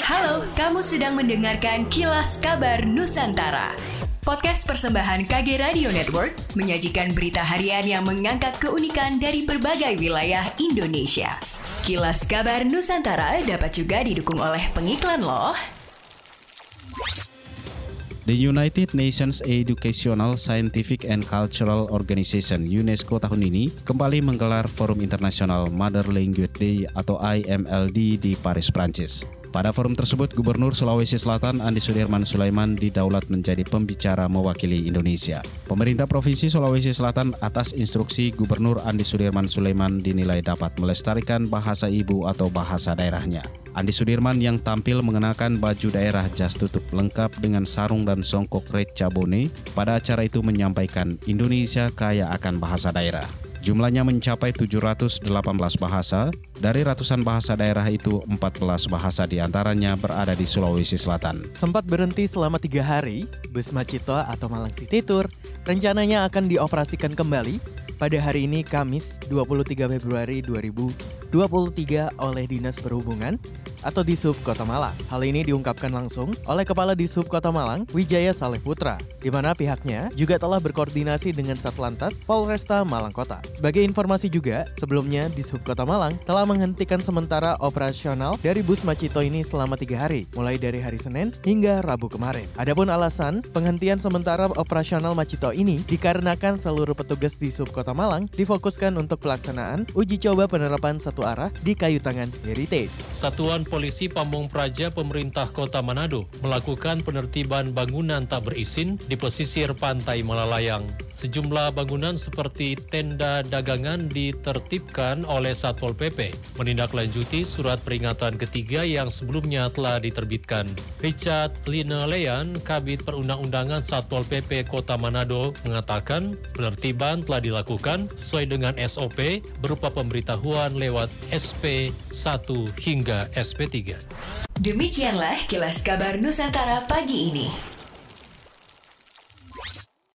Halo, kamu sedang mendengarkan Kilas Kabar Nusantara. Podcast persembahan KG Radio Network menyajikan berita harian yang mengangkat keunikan dari berbagai wilayah Indonesia. Kilas Kabar Nusantara dapat juga didukung oleh pengiklan loh. The United Nations Educational, Scientific and Cultural Organization UNESCO tahun ini kembali menggelar Forum Internasional Mother Language Day atau IMLD di Paris, Prancis. Pada forum tersebut, Gubernur Sulawesi Selatan Andi Sudirman Sulaiman didaulat menjadi pembicara mewakili Indonesia. Pemerintah Provinsi Sulawesi Selatan atas instruksi Gubernur Andi Sudirman Sulaiman dinilai dapat melestarikan bahasa ibu atau bahasa daerahnya. Andi Sudirman yang tampil mengenakan baju daerah jas tutup lengkap dengan sarung dan songkok red cabone pada acara itu menyampaikan Indonesia kaya akan bahasa daerah. Jumlahnya mencapai 718 bahasa, dari ratusan bahasa daerah itu 14 bahasa di antaranya berada di Sulawesi Selatan. Sempat berhenti selama tiga hari, bus Macito atau Malang City Tour rencananya akan dioperasikan kembali pada hari ini Kamis 23 Februari 2023 oleh Dinas Perhubungan atau Disub Kota Malang. Hal ini diungkapkan langsung oleh Kepala Disub Kota Malang, Wijaya Saleh Putra, di mana pihaknya juga telah berkoordinasi dengan Satlantas Polresta Malang Kota. Sebagai informasi juga, sebelumnya Disub Kota Malang telah menghentikan sementara operasional dari bus Macito ini selama tiga hari, mulai dari hari Senin hingga Rabu kemarin. Adapun alasan penghentian sementara operasional Macito ini dikarenakan seluruh petugas di Sub Kota Malang difokuskan untuk pelaksanaan uji coba penerapan satu arah di kayu tangan heritage. Satuan Polisi Pamung Praja pemerintah Kota Manado melakukan penertiban bangunan tak berizin di pesisir pantai Malalayang. Sejumlah bangunan seperti tenda dagangan ditertibkan oleh Satpol PP, menindaklanjuti surat peringatan ketiga yang sebelumnya telah diterbitkan. Richard Linelean, Kabit Perundang-undangan Satpol PP Kota Manado, mengatakan penertiban telah dilakukan sesuai dengan SOP berupa pemberitahuan lewat SP 1 hingga SP3. Demikianlah kilas kabar Nusantara pagi ini.